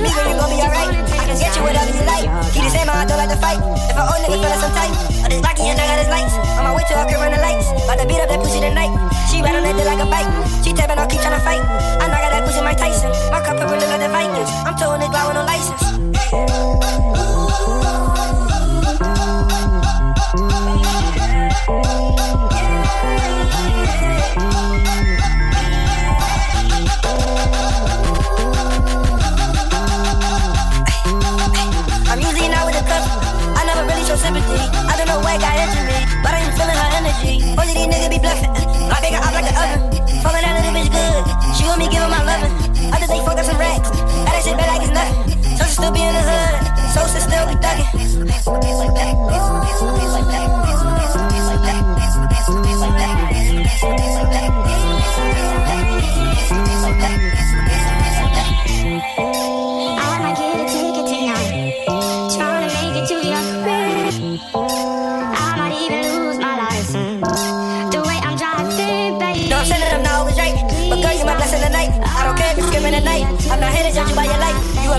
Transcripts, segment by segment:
me, you gon' be alright. I can get you whatever you like. Keep the same, I don't like to fight. If an old nigga feeling some tight, or this blocky and I got his lights. On my way to her, could run the lights. About to beat up that pussy tonight. She ride on that dick like a bike. She tapping, I'll keep tryna fight. I knock out that pussy, Mike Tyson. My cup really like the Vikings. I'm towing this guy with no license. I'm sympathy. I don't know where it got into me, but I ain't feeling her energy. Only these niggas be bluffing. My bigger up like the oven. Falling down to the bitch good. She want me her my loving. Other day fuck up some racks. Got that shit back like it's nothing. So she still be in the hood. So she still be thugging. I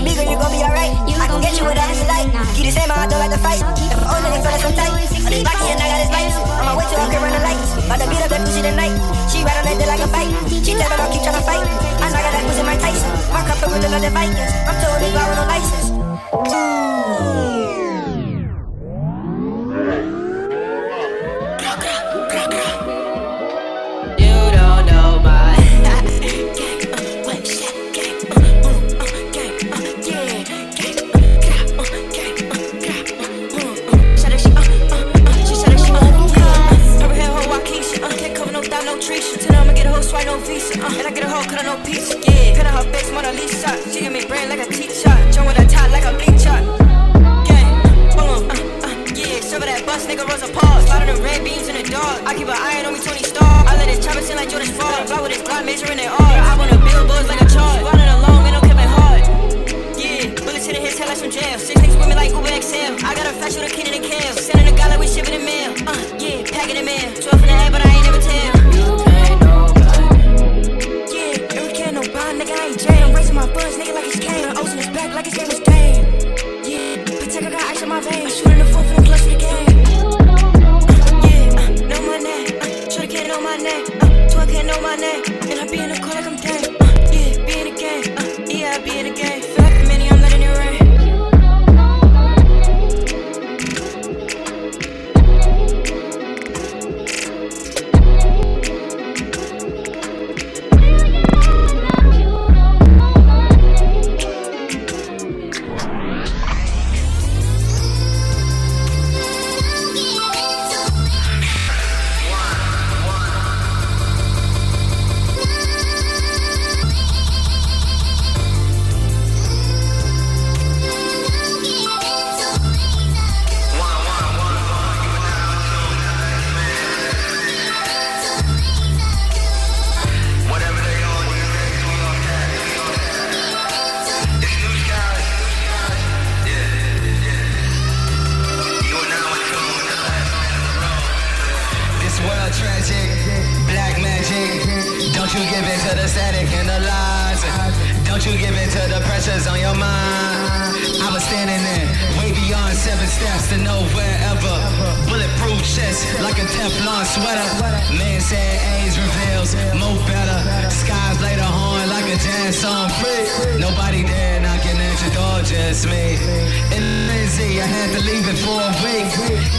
light. You and me, girl, you gon' be alright. I can get you whatever you like. Keep the same, I don't like to fight. If an old nigga feeling some tight, or this blocky and I got his lights. On my way to her, could run the lights. About to beat up that pussy tonight. She ride on that dick like a bike. She tapping, I'll keep tryna fight. I knock out that pussy, Mike Tyson. My cup like the Vikings. I'm this guy with no license. You no visa, uh, and I get a hoe, cut her no pizza. Yeah, cut her face, Mona Lisa. She give me brain like a teacher, join with a top like a bleacher. Gang, boom, uh, uh, yeah, serve that bus, nigga Rosa. Slide of the red beans in the dark. I keep an eye on me, Tony Stark. I let his chopper sing like Jordan Fall. Fly with his Glock, measuring it all. I want a billboards like a chart. Running along, ain't no Kevin Hart. Yeah, bullets hitting his head like some jail. Six niggas with me like Uber XL. I got a fashion, a kid in the kale. Sending a guy like we shipping the mail. Uh, yeah, packing the mail. 12 in the head, but I runs, nigga, like it's Kane. Her O's in his back, like his name is Dane. Yeah, bitch, I got ice in my veins. Shooting the foot from clutch for the game. Uh, yeah, uh, know my name. Uh, Shorty can't know my name. Uh, so I can't know my name. And I be in the car like I'm Dane. Uh, yeah, be in the game. Uh, yeah, I be in the game. Had to leave it for a week.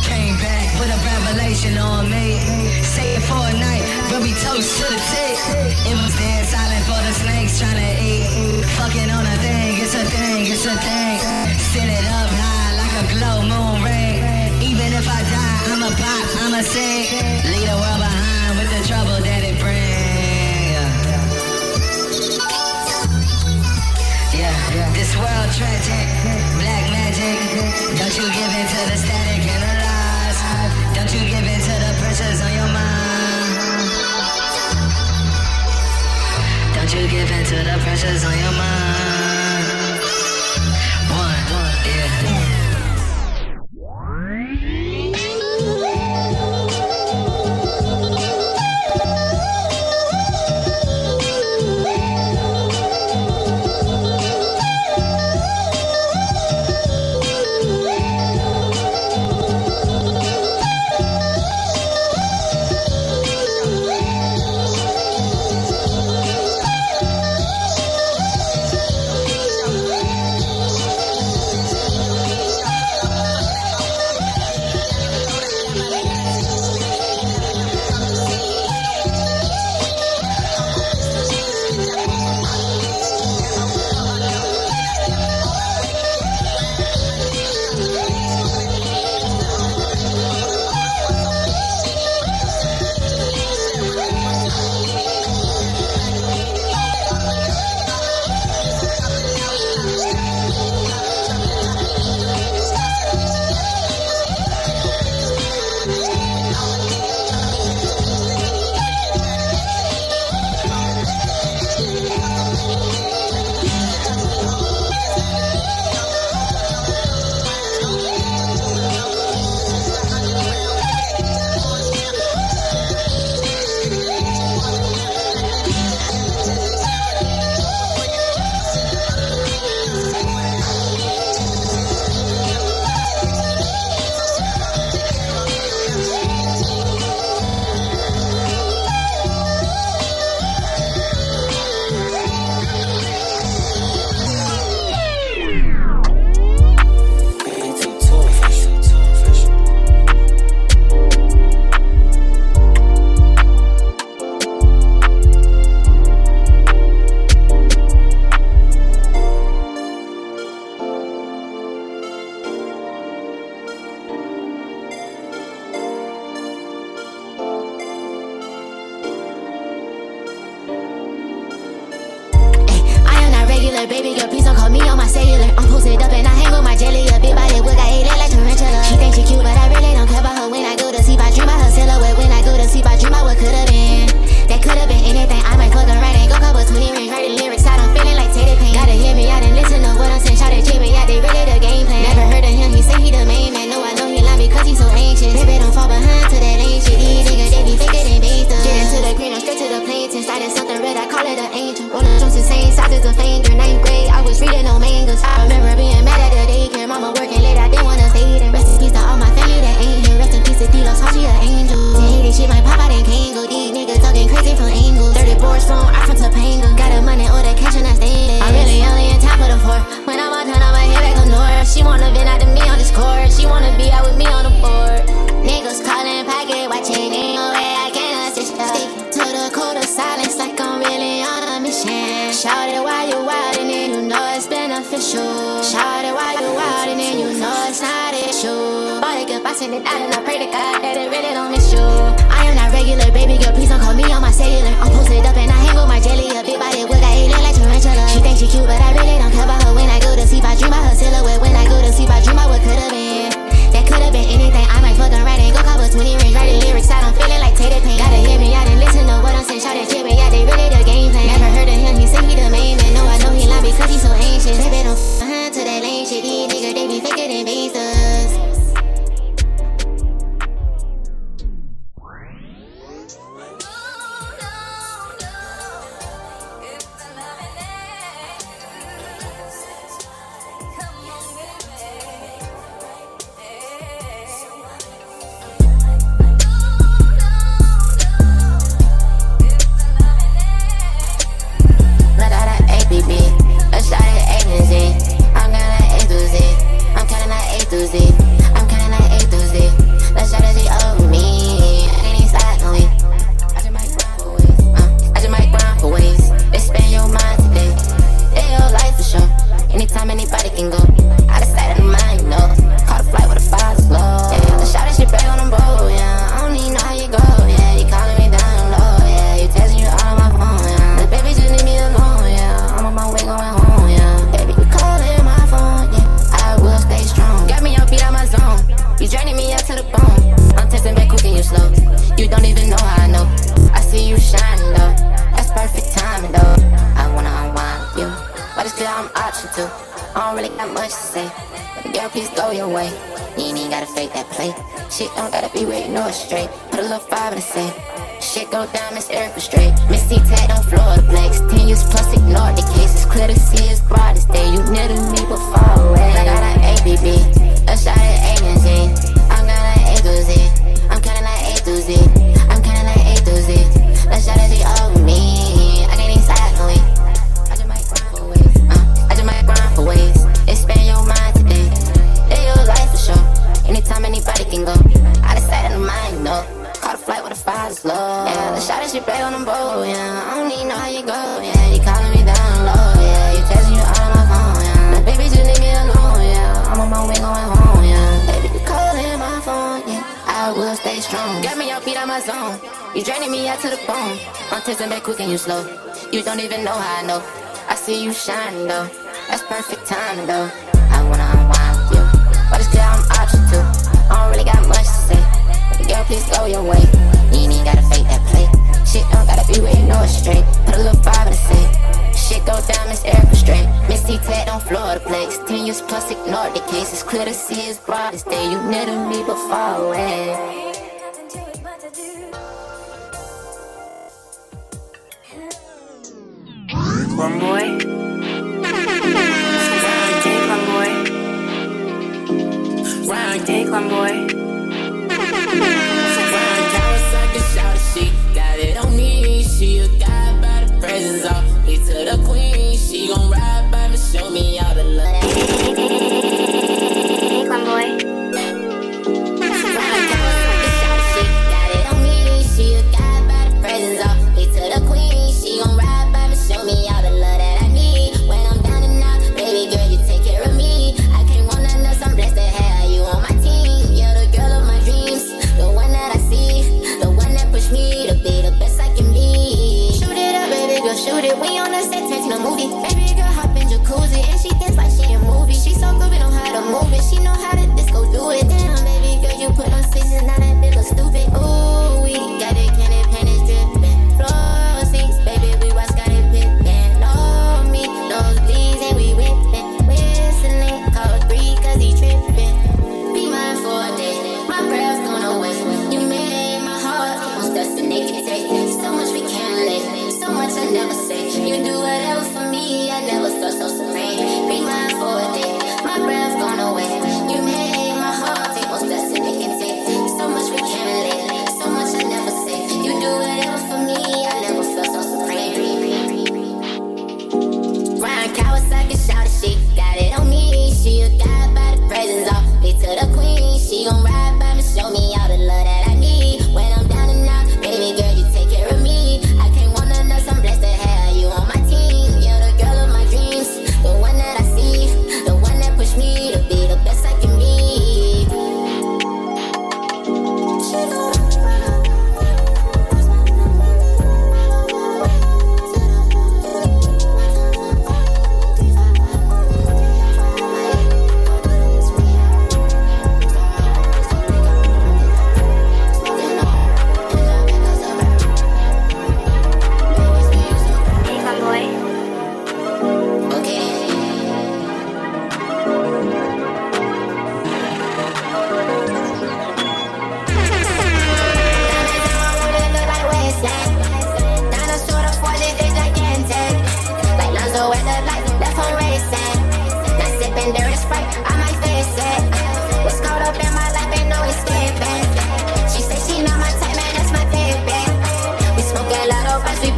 Came back with a revelation on me. Say it for a night, but we toast to the tick. It was dead silent for the snakes trying to eat. Fucking on a thing, it's a thing, it's a thing. Sit it up high like a glow moon ring. Even if I die, I'ma pop, I'ma sing. Leave the world behind with the trouble that it brings. Yeah, this world tragic, Don't you give in to the static and the lies. Don't you give in to the pressures on your mind. Don't you give in to the pressures on your mind. Baby girl, please don't call me on my cellular. I'm posted up and I hang with my jelly, a big body wood, got ate it like tarantula. She thinks she cute, but I really don't care about her when I go to sleep. I dream about her silhouette when I go to sleep. I dream about what could've been. That could've been anything. I might fuck her right and go cover 20 rings, write the lyrics out. I'm feeling like Teddy Payne. Gotta hear me out and listen to what I'm saying. Shout at me out, they really the game plan. Never heard of him, he say he the main man. No, I know he lie because he's so anxious. Baby, don't fall behind to that ain't shit. These niggas, they be faker than. Get into the green, Plaintiff. Started something red, I call it an angel. Rollin' joints the same size as a finger. Ninth grade, I was reading no mangas. I remember being mad at the daycare. Mama working late, I didn't wanna stay there. Rest in peace to all my family that ain't here. Rest in peace to D-Los, how she an angel. They hate it, shit might pop out and go. These niggas talking crazy from angles. 30 boards from I'm from Topanga. Got the money or the cash and I stay I'm really only in time for the four. When I'm all done, I'ma head back up north. She wanna vent out to me on Discord. She wanna be out with me on the board. Niggas calling pocket watching, ain't no way I silence like I'm really on a mission. Shout it while you wild and you know it's beneficial. Shout it while you wild and you know it's not issue. Bought it good, send it out and I pray to God that it really don't miss you. I am not regular, baby girl, please don't call me on my cellular. I'm posted up and I not much to say. But girl, please go your way. You ain't even gotta fake that play. Shit don't gotta be waiting nor straight. Put a little five in the same. Shit go down, Miss Erica straight. Missy tag on floor to play. Ten years plus, ignore the cases. It's clear to see it's broad as day. You near to me but far away. I got an ABB, a shot at agency. I'm got an A to Z. I'm counting like A to Z. I'm counting like A to Z. That shot is the with me. I can't even side on. I just might grind for ways. Uh, I just might grind for ways expand your mind today. Live your life for sure. Anytime anybody can go. I decided in the mind, no. Caught a flight with a fire slow. Yeah, the shot is you play on the boat. Yeah, I don't even know how you go. Yeah, you calling me down low. Yeah, you texting you of my phone. Yeah, now, baby, just leave me alone. Yeah, I'm on my way going home. Yeah, baby, you calling my phone. Yeah, I will stay strong. Got me off beat on my zone. You draining me out to the bone. I'm texting back quick and you slow. You don't even know how I know. I see you shining though. That's perfect timing though. I wanna unwind with you. But it's clear I'm option two. I don't really got much to say. But girl, please go your way. You ain't gotta fake that play. Shit don't gotta be where you know it's straight. Put a little vibe in the same. Shit go down, it's air straight. Missy Ted on Florida place. 10 years plus, ignore the case. It's clear to see it's brightest day. You near to me but far away. One plum boy. She got it on me, she a god by the presence of me to the queen.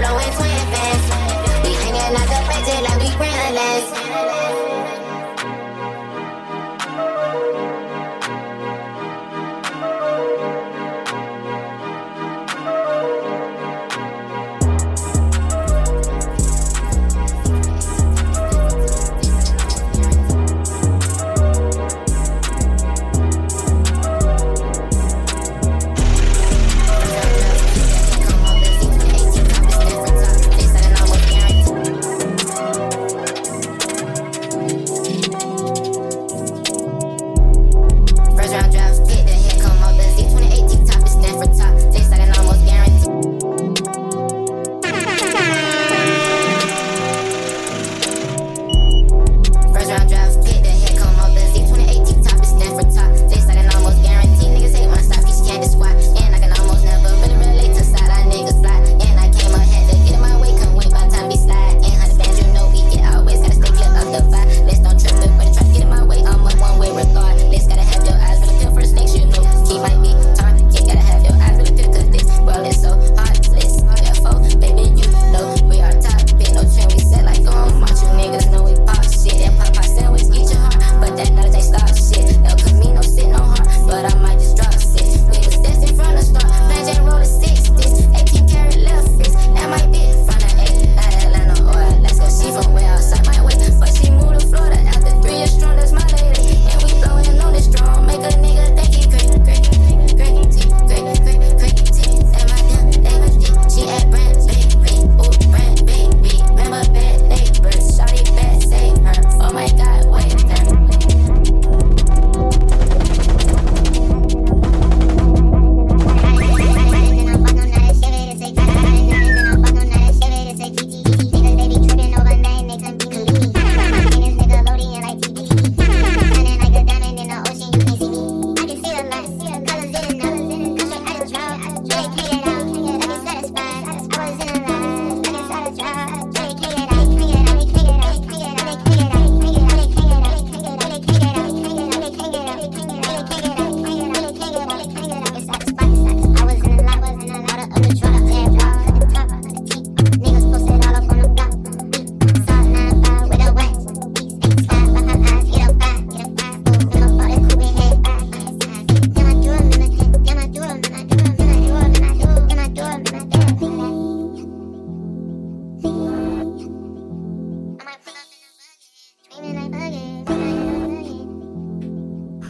blowing 20.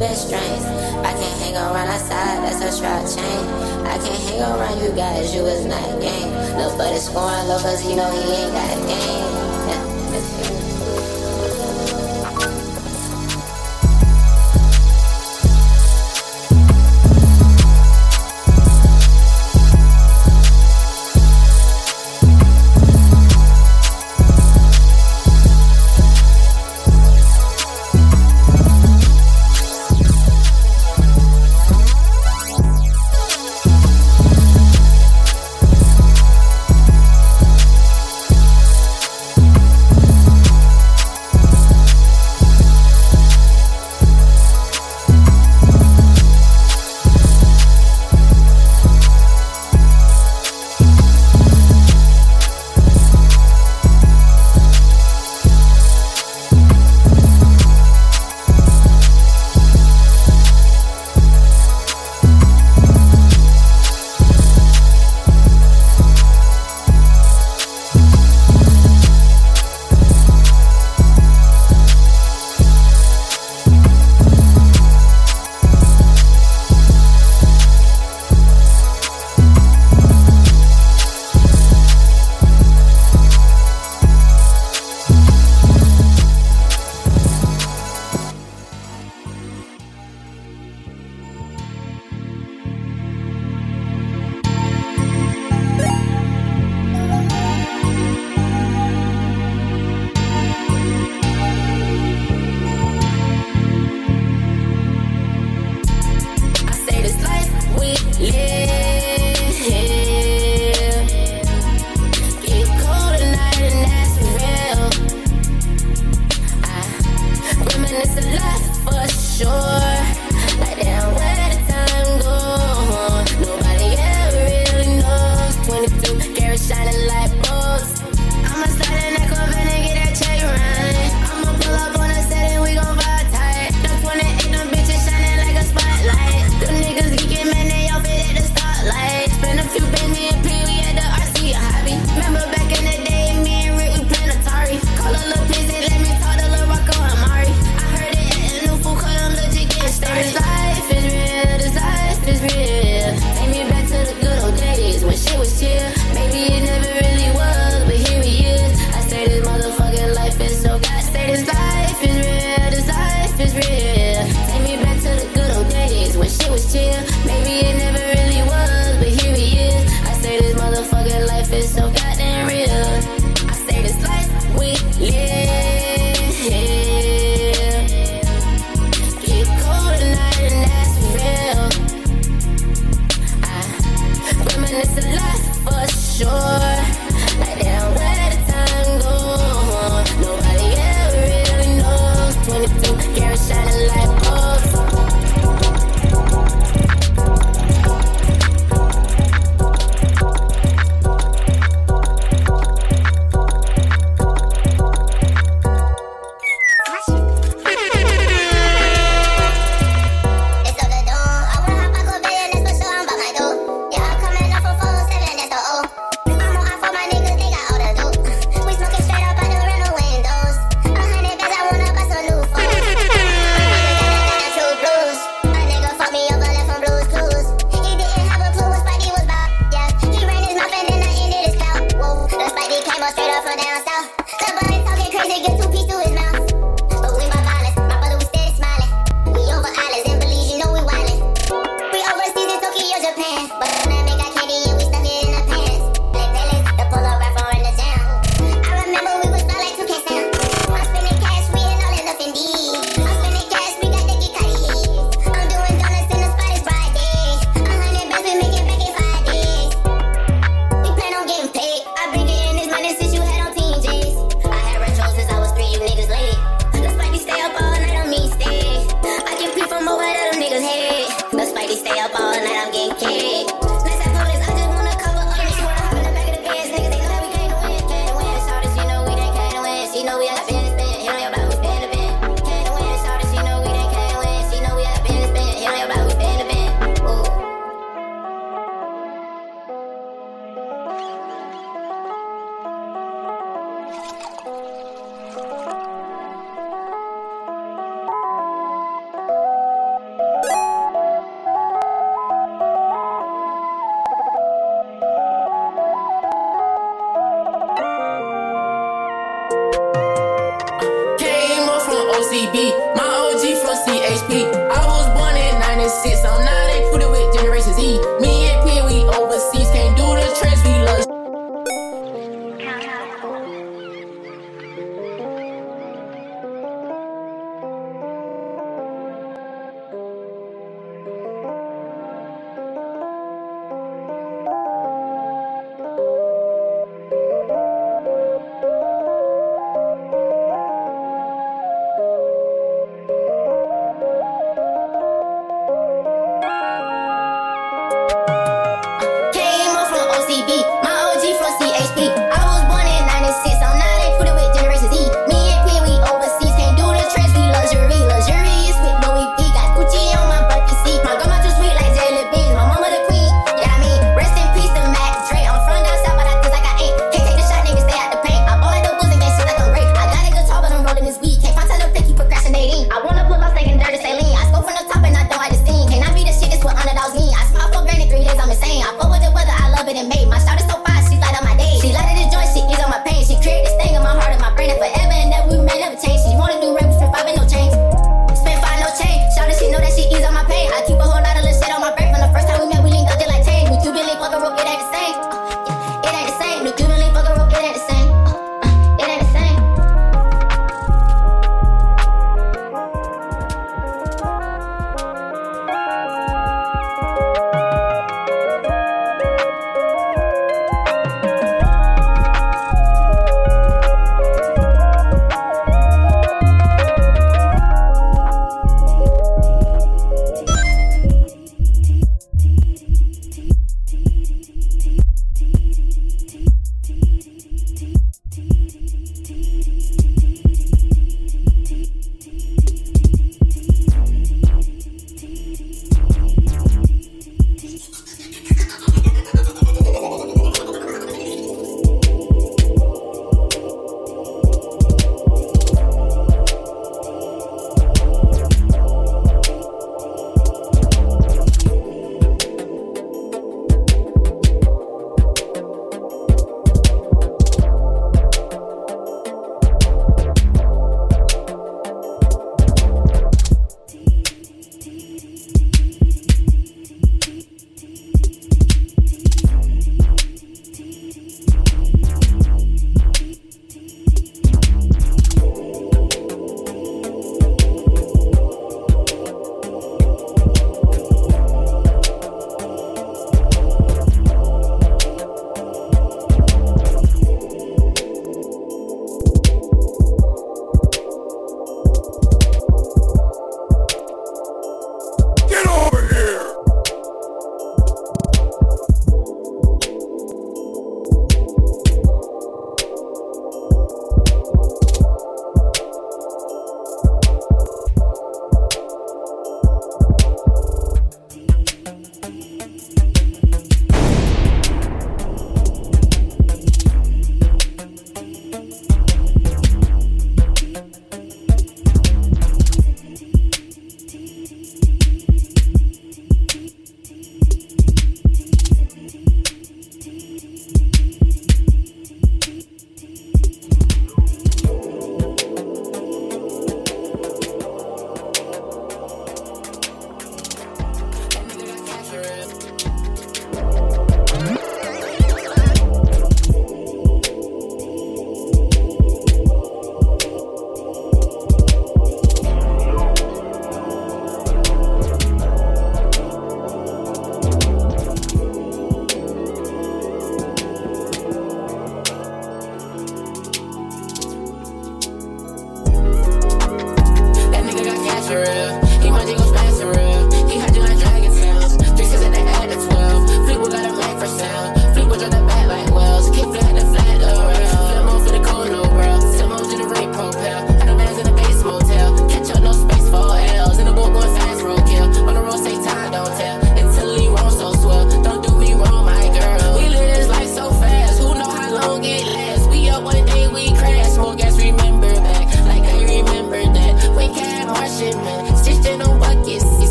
been strange. I can't hang around outside, that's a trap chain. I can't hang around you guys, you is not game. Look for the scoring low, cause you know he ain't got game.